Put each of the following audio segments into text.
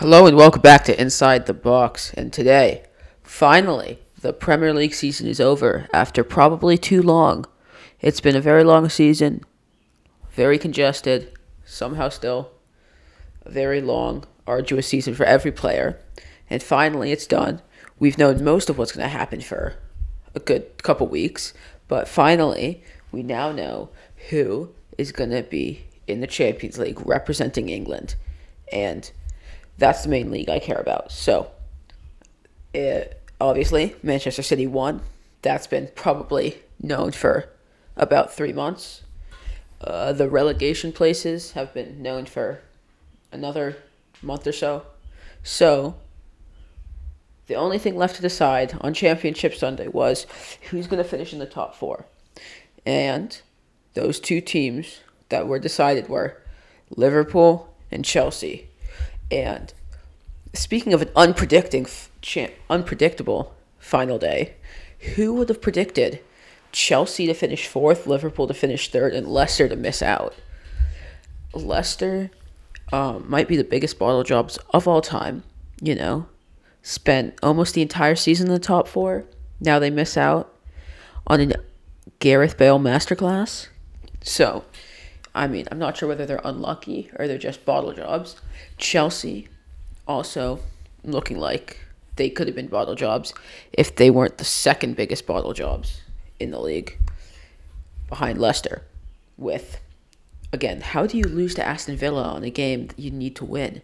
Hello and welcome back to Inside the Box. And today, finally, the Premier League season is over after probably too long. It's been a very long season, very congested, somehow still a very long, arduous season for every player. And finally, it's done. We've known most of what's going to happen for a good couple weeks, but finally, we now know who is going to be in the Champions League representing England. And that's the main league I care about. So, it, obviously, Manchester City won. That's been probably known for about three months. Uh, the relegation places have been known for another month or so. So, the only thing left to decide on Championship Sunday was who's going to finish in the top four. And those two teams that were decided were Liverpool and Chelsea. And speaking of an unpredicting, unpredictable final day, who would have predicted Chelsea to finish fourth, Liverpool to finish third, and Leicester to miss out? Leicester um, might be the biggest bottle jobs of all time. You know, spent almost the entire season in the top four. Now they miss out on a Gareth Bale masterclass. So, I mean, I'm not sure whether they're unlucky or they're just bottle jobs. Chelsea also looking like they could have been bottle jobs if they weren't the second biggest bottle jobs in the league behind Leicester. With, again, how do you lose to Aston Villa on a game that you need to win?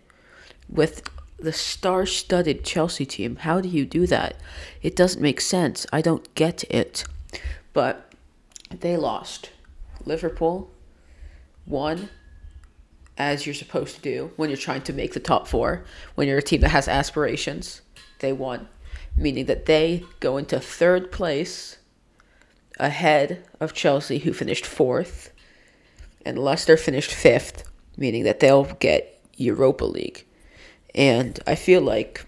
With the star studded Chelsea team, how do you do that? It doesn't make sense. I don't get it. But they lost. Liverpool won as you're supposed to do when you're trying to make the top four, when you're a team that has aspirations. They won, meaning that they go into third place ahead of Chelsea, who finished fourth, and Leicester finished fifth, meaning that they'll get Europa League. And I feel like,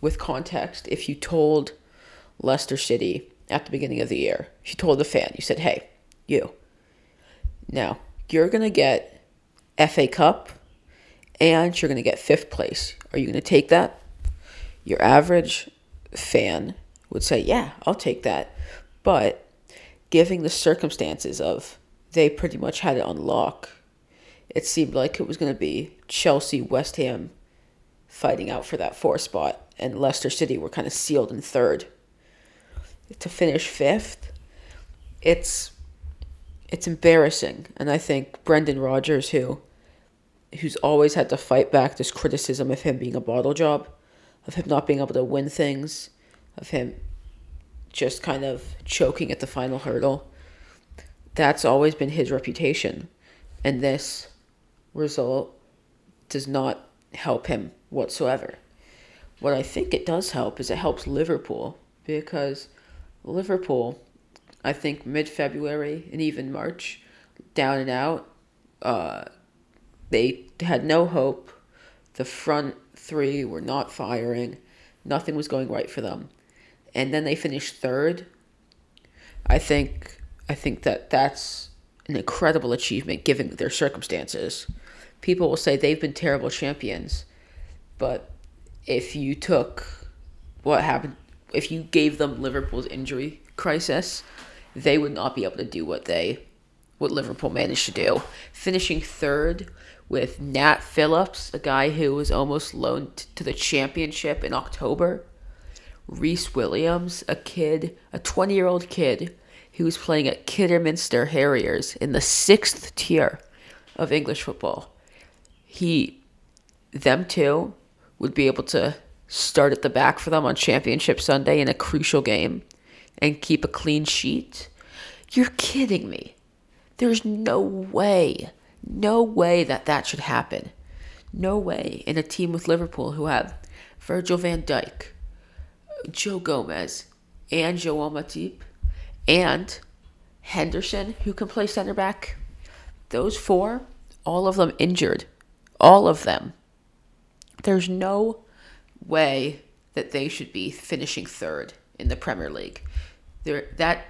with context, if you told Leicester City at the beginning of the year, if you told the fan, you said, hey, you, now you're going to get FA Cup, and you're going to get fifth place. Are you going to take that? Your average fan would say, Yeah, I'll take that. But given the circumstances of they pretty much had it on lock, it seemed like it was going to be Chelsea, West Ham fighting out for that four spot, and Leicester City were kind of sealed in third. To finish fifth, it's it's embarrassing, and I think Brendan Rodgers, who who's always had to fight back this criticism of him being a bottle job, of him not being able to win things, of him just kind of choking at the final hurdle. That's always been his reputation. And this result does not help him whatsoever. What I think it does help is it helps Liverpool because Liverpool, I think mid February and even March, down and out, uh, they had no hope. The front three were not firing. Nothing was going right for them. And then they finished third. I think I think that that's an incredible achievement given their circumstances. People will say they've been terrible champions, but if you took what happened if you gave them Liverpool's injury crisis, they would not be able to do what they what Liverpool managed to do. Finishing third with Nat Phillips, a guy who was almost loaned to the championship in October. Rhys Williams, a kid, a 20 year old kid who was playing at Kidderminster Harriers in the sixth tier of English football. He, them two, would be able to start at the back for them on Championship Sunday in a crucial game and keep a clean sheet. You're kidding me. There's no way no way that that should happen. No way in a team with Liverpool who have Virgil van Dijk, Joe Gomez, and Joel Matip, and Henderson, who can play center back. Those four, all of them injured. All of them. There's no way that they should be finishing third in the Premier League. There, that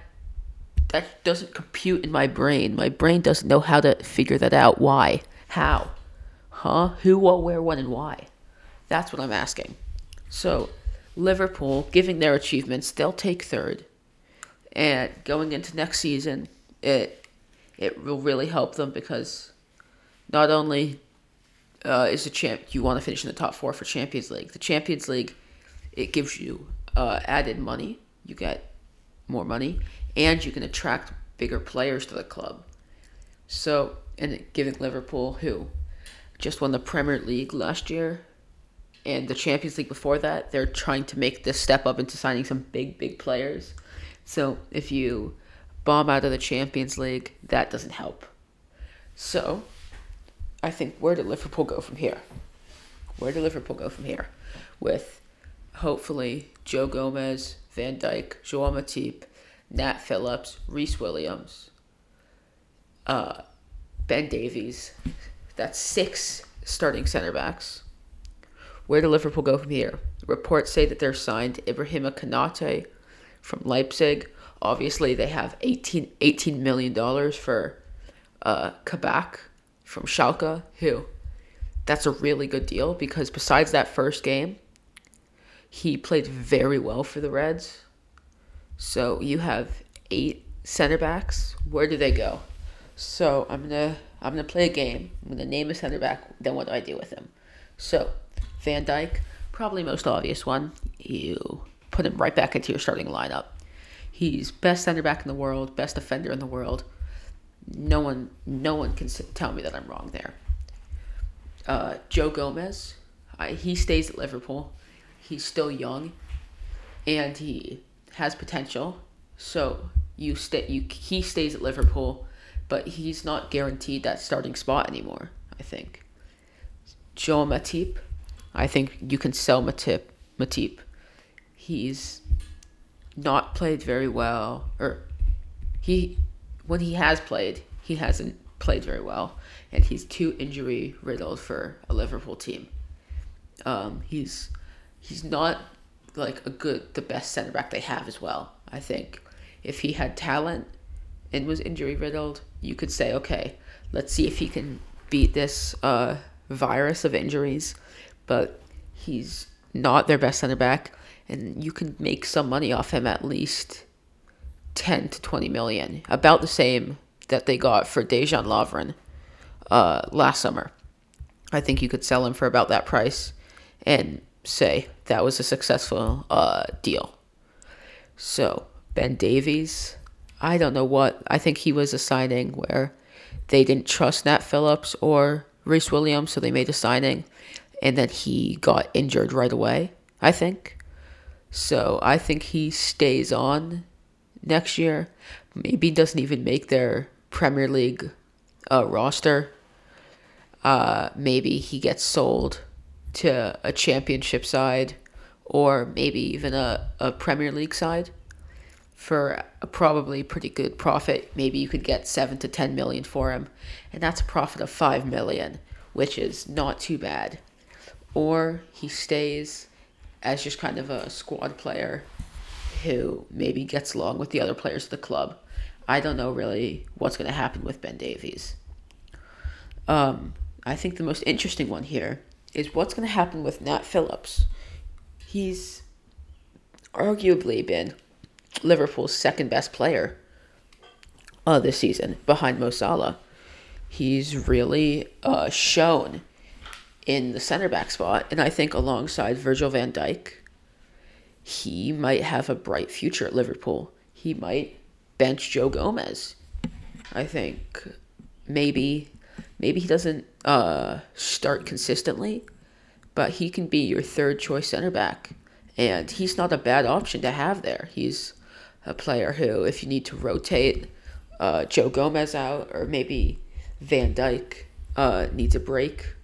that doesn't compute in my brain. My brain doesn't know how to figure that out. Why? How? Huh? Who, what, where, when, and why? That's what I'm asking. So, Liverpool, giving their achievements, they'll take third. And going into next season, it it will really help them because not only uh, is the champ you want to finish in the top four for Champions League, the Champions League it gives you uh, added money. You get more money, and you can attract bigger players to the club. So, and giving Liverpool, who just won the Premier League last year and the Champions League before that, they're trying to make this step up into signing some big, big players. So, if you bomb out of the Champions League, that doesn't help. So, I think where did Liverpool go from here? Where did Liverpool go from here? With hopefully Joe Gomez, Van Dijk, Joel Matip, Nat Phillips, Rhys Williams, uh, Ben Davies. That's six starting center backs. Where do Liverpool go from here? Reports say that they're signed Ibrahima Konate from Leipzig. Obviously, they have 18, $18 million for uh, Kabak from Schalke, who that's a really good deal because besides that first game, he played very well for the Reds. So you have eight center backs. Where do they go? So I'm gonna I'm gonna play a game. I'm gonna name a center back. Then what do I do with him? So Van Dijk, probably most obvious one. You put him right back into your starting lineup. He's best center back in the world, best defender in the world. No one no one can tell me that I'm wrong there. Uh, Joe Gomez, I, he stays at Liverpool. He's still young, and he has potential. So you stay. You he stays at Liverpool, but he's not guaranteed that starting spot anymore. I think. Joe Matip, I think you can sell Matip. Matip, he's not played very well, or he when he has played, he hasn't played very well, and he's too injury riddled for a Liverpool team. Um, he's he's not like a good the best center back they have as well. I think if he had talent and was injury riddled, you could say, okay, let's see if he can beat this uh, virus of injuries. But he's not their best center back, and you can make some money off him at least 10 to 20 million, about the same that they got for Dejan Lovren uh, last summer. I think you could sell him for about that price and say that was a successful uh, deal. So, Ben Davies, I don't know what. I think he was a signing where they didn't trust Nat Phillips or Rhys Williams, so they made a signing, and then he got injured right away, I think. So, I think he stays on next year. Maybe doesn't even make their Premier League uh, roster. Uh, maybe he gets sold to a championship side or maybe even a, a Premier League side for a probably pretty good profit. Maybe you could get seven to ten million for him, and that's a profit of five million, which is not too bad. Or he stays as just kind of a squad player who maybe gets along with the other players of the club. I don't know really what's going to happen with Ben Davies. Um, I think the most interesting one here is what's going to happen with Nat Phillips. He's arguably been Liverpool's second best player uh, this season behind Mo Salah. He's really uh, shown in the center back spot, and I think alongside Virgil van Dijk, he might have a bright future at Liverpool. He might bench Joe Gomez. I think maybe maybe he doesn't uh, start consistently, but he can be your third choice center back, and he's not a bad option to have there. He's a player who, if you need to rotate uh, Joe Gomez out, or maybe Van Dijk uh, needs a break,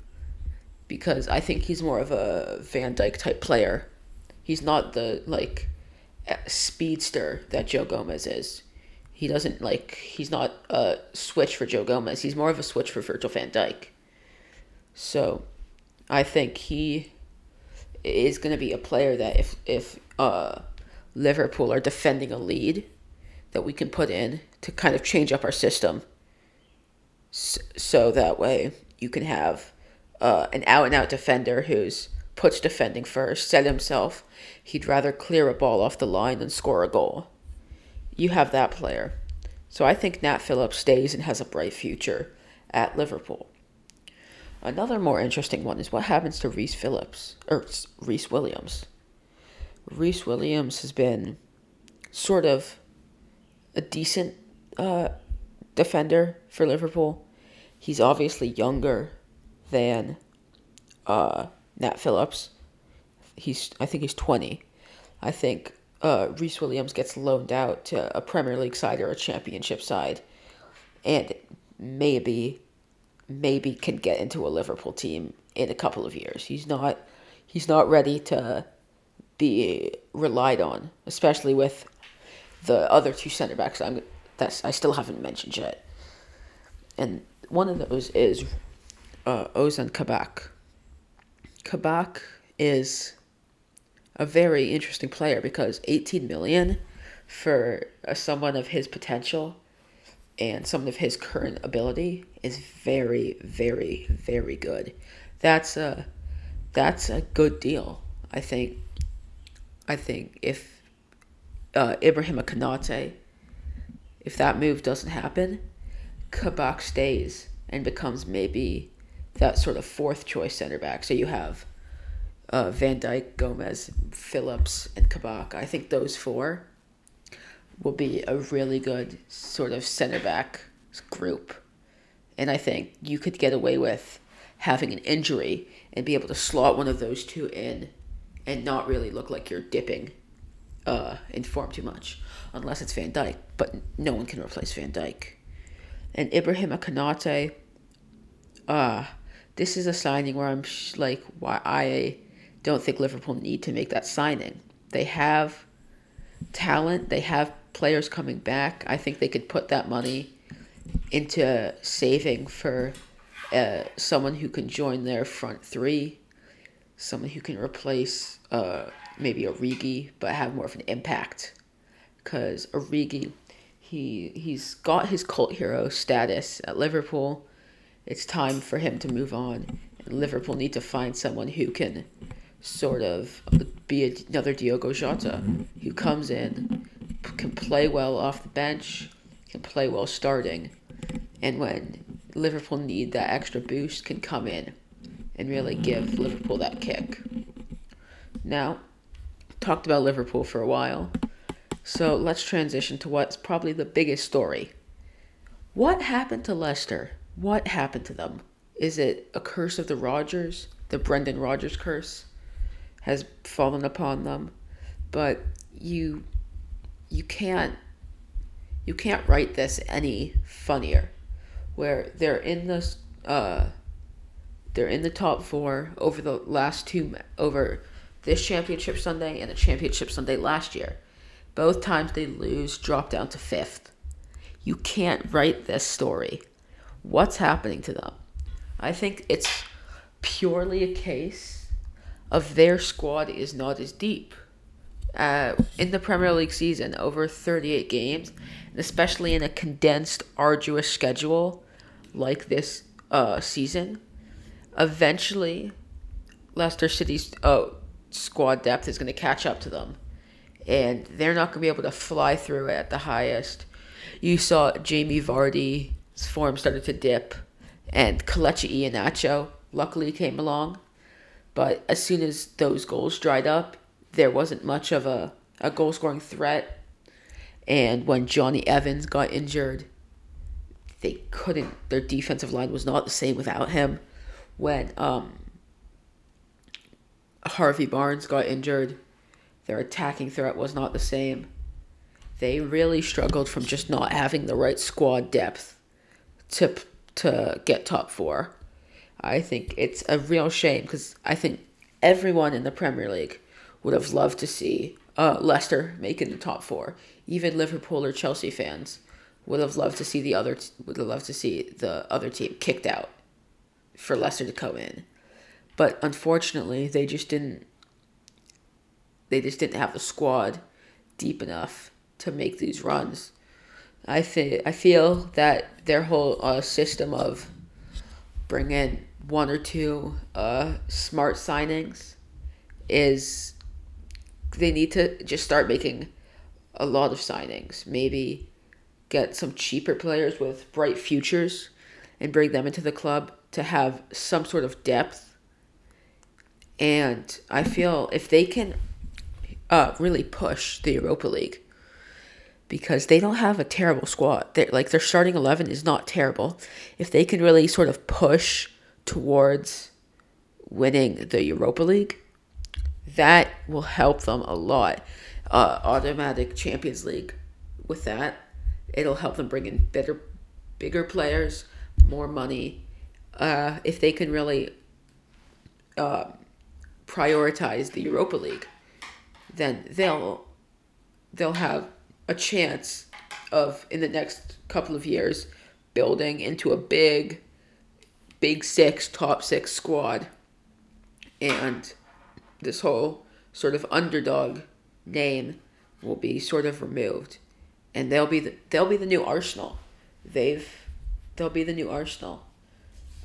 because I think he's more of a Van Dijk type player. He's not the like speedster that Joe Gomez is. He doesn't like he's not a switch for Joe Gomez. He's more of a switch for Virgil van Dijk. So, I think he is going to be a player that if if uh, Liverpool are defending a lead, that we can put in to kind of change up our system. So, that way you can have uh, an out and out defender who's puts defending first, said himself he'd rather clear a ball off the line than score a goal. You have that player. So I think Nat Phillips stays and has a bright future at Liverpool. Another more interesting one is what happens to Rhys Phillips or Rhys Williams. Rhys Williams has been sort of a decent uh, defender for Liverpool. He's obviously younger than uh, Nat Phillips. He's I think he's twenty. I think uh, Rhys Williams gets loaned out to a Premier League side or a Championship side, and maybe maybe can get into a Liverpool team in a couple of years. He's not he's not ready to be relied on, especially with the other two center backs I'm that's I still haven't mentioned yet. And one of those is uh, Ozan Kabak. Kabak is a very interesting player because 18 million for someone of his potential and some of his current ability is very very very good. That's a that's a good deal. I think I think if uh, Ibrahim Konate, if that move doesn't happen, Kabak stays and becomes maybe that sort of fourth choice center back. So you have uh, Van Dijk, Gomez, Phillips, and Kabak. I think those four will be a really good sort of center back group. And I think you could get away with having an injury and be able to slot one of those two in and not really look like you're dipping uh, in form too much, unless it's Van Dijk. But no one can replace Van Dijk. And Ibrahim Konate, uh, this is a signing where I'm sh- like, why I don't think Liverpool need to make that signing. They have talent. They have players coming back. I think they could put that money into saving for uh, someone who can join their front three, someone who can replace uh, maybe Origi, but have more of an impact. Because Origi, he he's got his cult hero status at Liverpool. It's time for him to move on. And Liverpool need to find someone who can sort of be another Diogo Jota, who comes in, can play well off the bench, can play well starting, and when Liverpool need that extra boost, can come in and really give Liverpool that kick. Now, talked about Liverpool for a while. So let's transition to what's probably the biggest story. What happened to Leicester? What happened to them? Is it a curse of the Rodgers? The Brendan Rodgers curse has fallen upon them. But you you can't you can't write this any funnier. Where they're in the uh they're in the top 4 over the last two over this championship Sunday and the championship Sunday last year. Both times they lose, drop down to fifth. You can't write this story. What's happening to them? I think it's purely a case of their squad is not as deep. Uh, in the Premier League season, over 38 games, especially in a condensed, arduous schedule like this uh, season, eventually Leicester City's oh squad depth is going to catch up to them. And they're not going to be able to fly through it at the highest. You saw Jamie Vardy's form started to dip, and Kelechi Iheanacho luckily came along. But as soon as those goals dried up, there wasn't much of a, a goal scoring threat. And when Jonny Evans got injured, they couldn't, their defensive line was not the same without him. When um, Harvey Barnes got injured. Their attacking threat was not the same. They really struggled from just not having the right squad depth to to get top 4. I think it's a real shame because I think everyone in the Premier League would have loved to see uh, Leicester making the top 4. Even Liverpool or Chelsea fans would have loved to see the other t- would have loved to see the other team kicked out for Leicester to come in. But unfortunately, they just didn't. They just didn't have the squad deep enough to make these runs. I think I feel that their whole uh, system of bring in one or two uh, smart signings is they need to just start making a lot of signings. Maybe get some cheaper players with bright futures and bring them into the club to have some sort of depth. And I feel if they can uh, really push the Europa League, because they don't have a terrible squad. They're, like their starting eleven is not terrible. If they can really sort of push towards winning the Europa League, that will help them a lot. Uh, automatic Champions League with that, it'll help them bring in better, bigger players, more money. Uh, if they can really uh, prioritize the Europa League, then they'll they'll have a chance of in the next couple of years building into a big big six top six squad and this whole sort of underdog name will be sort of removed. And they'll be the, they'll be the new arsenal. They've they'll be the new arsenal.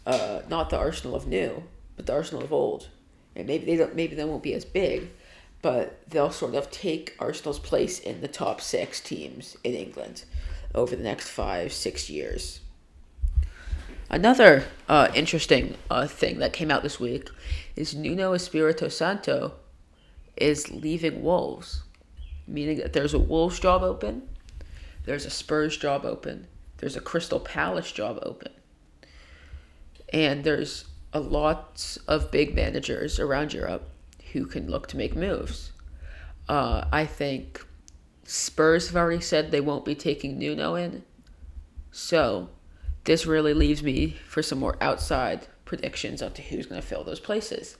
Uh, not the arsenal of new but the arsenal of old. And maybe they don't maybe they won't be as big but they'll sort of take Arsenal's place in the top six teams in England over the next five, six years. Another uh, interesting uh, thing that came out this week is Nuno Espirito Santo is leaving Wolves, meaning that there's a Wolves job open, there's a Spurs job open, there's a Crystal Palace job open, and there's a lot of big managers around Europe who can look to make moves. Uh, I think Spurs have already said they won't be taking Nuno in. So this really leaves me for some more outside predictions onto who's going to fill those places.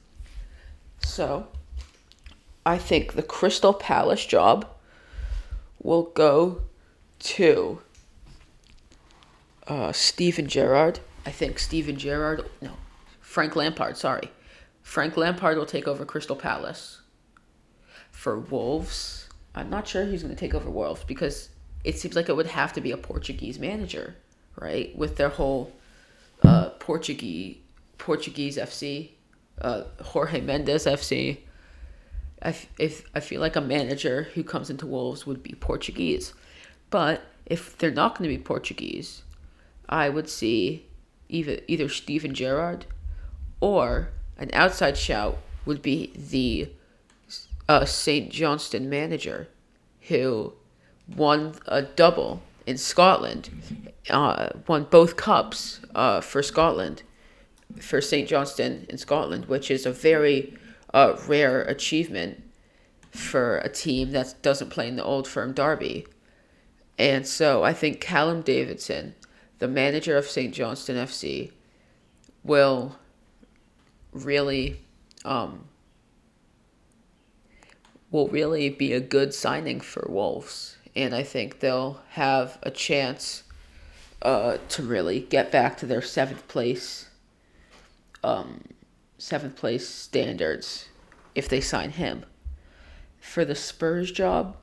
So I think the Crystal Palace job will go to uh, Steven Gerrard. I think Steven Gerrard, no, Frank Lampard, sorry. Frank Lampard will take over Crystal Palace. For Wolves, I'm not sure who's going to take over Wolves because it seems like it would have to be a Portuguese manager, right? With their whole uh, Portuguese Portuguese FC, uh, Jorge Mendes FC. I, f- if, I feel like a manager who comes into Wolves would be Portuguese. But if they're not going to be Portuguese, I would see either, either Steven Gerrard or an outside shout would be the uh, St. Johnstone manager who won a double in Scotland, uh, won both cups uh, for Scotland, for St. Johnstone in Scotland, which is a very uh, rare achievement for a team that doesn't play in the old firm derby. And so I think Callum Davidson, the manager of St. Johnstone FC, will really um, will really be a good signing for Wolves. And I think they'll have a chance uh, to really get back to their seventh place um, seventh place standards if they sign him. For the Spurs job,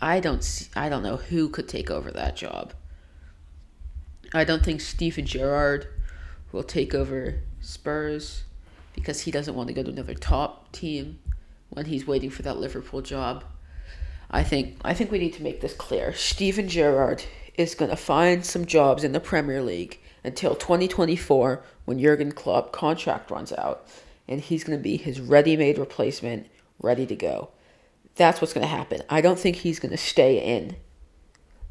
I don't see, I don't know who could take over that job. I don't think Steven Gerrard will take over Spurs because he doesn't want to go to another top team when he's waiting for that Liverpool job. I think I think we need to make this clear. Steven Gerrard is going to find some jobs in the Premier League until 2024 when Jurgen Klopp contract runs out and he's going to be his ready-made replacement, ready to go. That's what's going to happen. I don't think he's going to stay in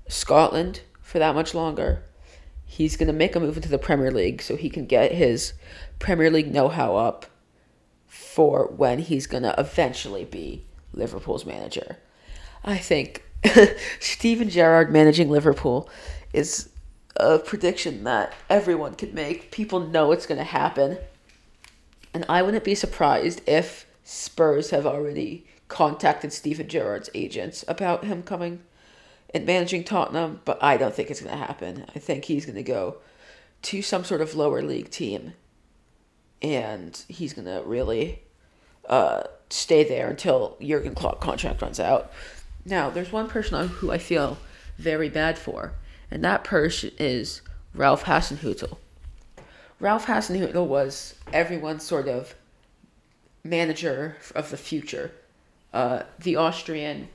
Scotland for that much longer he's going to make a move into the Premier League so he can get his Premier League know how up for when he's going to eventually be Liverpool's manager. I think Steven Gerrard managing Liverpool is a prediction that everyone could make. People know it's going to happen. And I wouldn't be surprised if Spurs have already contacted Steven Gerrard's agents about him coming and managing Tottenham, but I don't think it's going to happen. I think he's going to go to some sort of lower league team, and he's going to really uh, stay there until Jurgen Klopp contract runs out. Now, there's one person who I feel very bad for, and that person is Ralph Hasenhüttl. Ralph Hasenhüttl was everyone's sort of manager of the future. Uh, the Austrian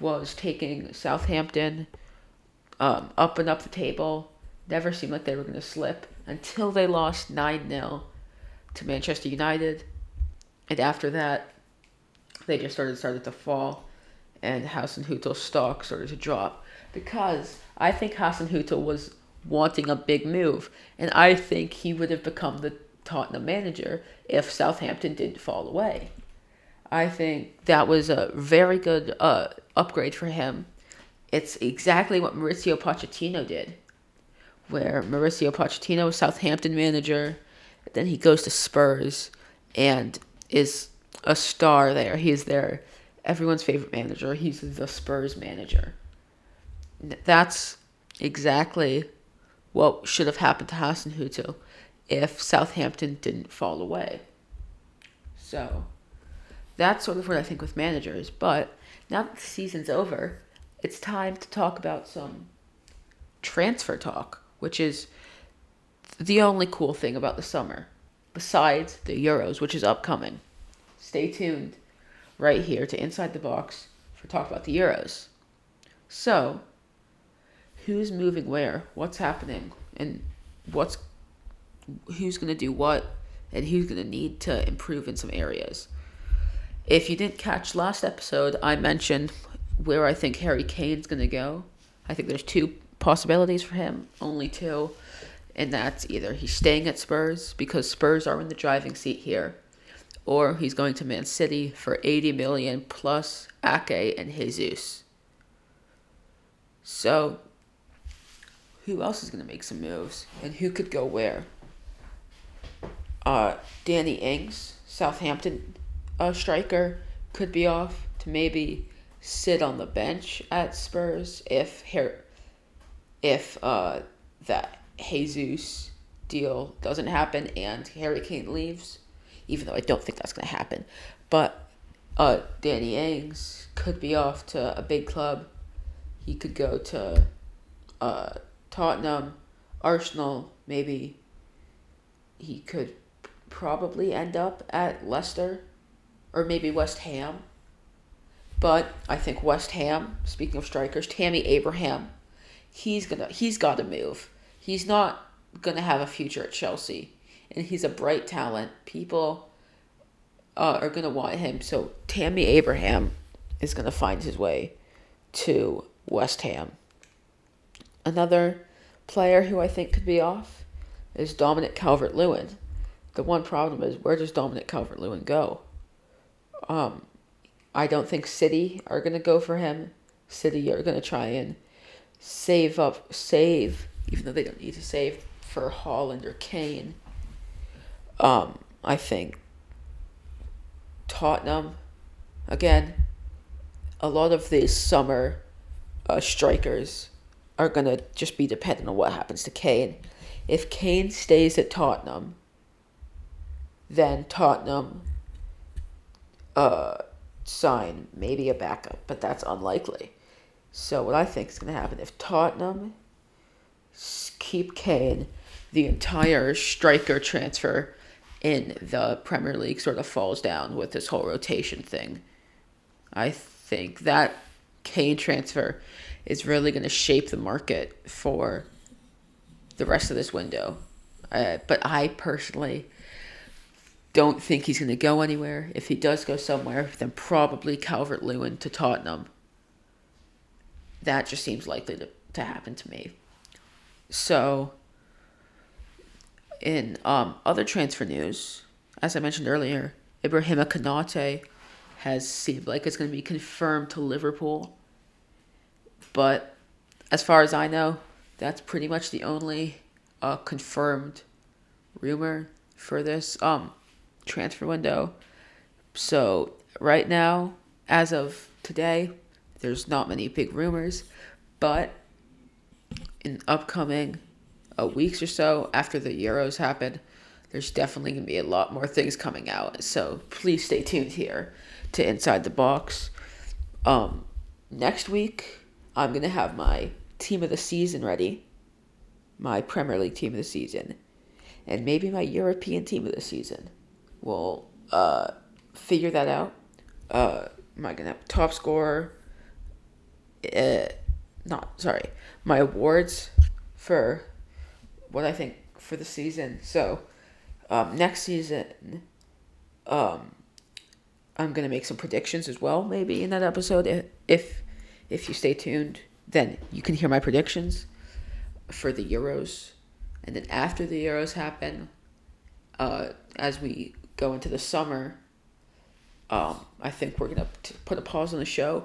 was taking Southampton um, up and up the table. Never seemed like they were going to slip until they lost 9 0 to Manchester United. And after that, they just started started to fall, and Hasenhüttl's stock started to drop because I think Hasenhüttl was wanting a big move, and I think he would have become the Tottenham manager if Southampton didn't fall away. I think that was a very good uh, upgrade for him. It's exactly what Mauricio Pochettino did, where Mauricio Pochettino was Southampton manager, then he goes to Spurs and is a star there. He's their everyone's favorite manager. He's the Spurs manager. That's exactly what should have happened to Hasenhüttl if Southampton didn't fall away. So that's sort of what I think with managers. But now that the season's over, it's time to talk about some transfer talk, which is the only cool thing about the summer, besides the Euros, which is upcoming. Stay tuned right here to Inside the Box for talk about the Euros. So, who's moving where, what's happening, and what's who's going to do what, and who's going to need to improve in some areas. If you didn't catch last episode, I mentioned where I think Harry Kane's going to go. I think there's two possibilities for him, only two, and that's either he's staying at Spurs because Spurs are in the driving seat here, or he's going to Man City for 80 million plus Ake and Jesus. So, who else is going to make some moves and who could go where? Uh, Danny Ings, Southampton uh, striker, could be off to maybe sit on the bench at Spurs if Her- if uh, that Jesus deal doesn't happen and Harry Kane leaves, even though I don't think that's going to happen. But uh, Danny Ings could be off to a big club. He could go to uh, Tottenham, Arsenal, maybe. He could probably end up at Leicester or maybe West Ham. But I think West Ham, speaking of strikers, Tammy Abraham, he's gonna he's gotta move. He's not gonna have a future at Chelsea. And he's a bright talent. People uh, are gonna want him. So Tammy Abraham is gonna find his way to West Ham. Another player who I think could be off is Dominic Calvert Lewin. The one problem is where does Dominic Calvert Lewin go? Um, I don't think City are gonna go for him. City are gonna try and save up, save, even though they don't need to save for Haaland or Kane. Um, I think Tottenham, again, a lot of these summer uh, strikers are gonna just be dependent on what happens to Kane. If Kane stays at Tottenham, then Tottenham uh, sign maybe a backup, but that's unlikely. So what I think is going to happen if Tottenham keep Kane, the entire striker transfer in the Premier League sort of falls down with this whole rotation thing. I think that Kane transfer is really going to shape the market for the rest of this window. Uh, but I personally don't think he's going to go anywhere. If he does go somewhere, then probably Calvert Lewin to Tottenham. That just seems likely to, to happen to me. So, in um, other transfer news, as I mentioned earlier, Ibrahima Konate has seemed like it's going to be confirmed to Liverpool. But as far as I know, that's pretty much the only uh, confirmed rumor for this um transfer window. So right now, as of today, there's not many big rumors, but in upcoming uh, weeks or so after the Euros happen, there's definitely going to be a lot more things coming out. So please stay tuned here to Inside the Box. Um, next week, I'm going to have my team of the season ready, my Premier League team of the season, and maybe my European team of the season We'll uh, figure that out. Uh, am I gonna have top scorer? Uh, not sorry, my awards for what I think for the season. So, um, next season, um, I'm gonna make some predictions as well. Maybe in that episode, if if you stay tuned, then you can hear my predictions for the Euros, and then after the Euros happen, uh, as we go into the summer, um, I think we're gonna put a pause on the show.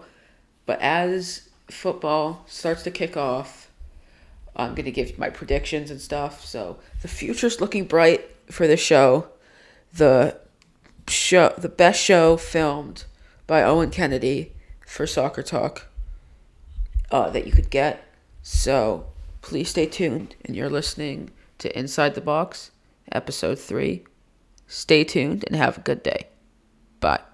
But as football starts to kick off, I'm gonna give my predictions and stuff. So the future's looking bright for the show. The show, the best show filmed by Owen Kennedy for Soccer Talk uh, that you could get. So please stay tuned, and you're listening to Inside the Box, episode three. Stay tuned and have a good day. Bye.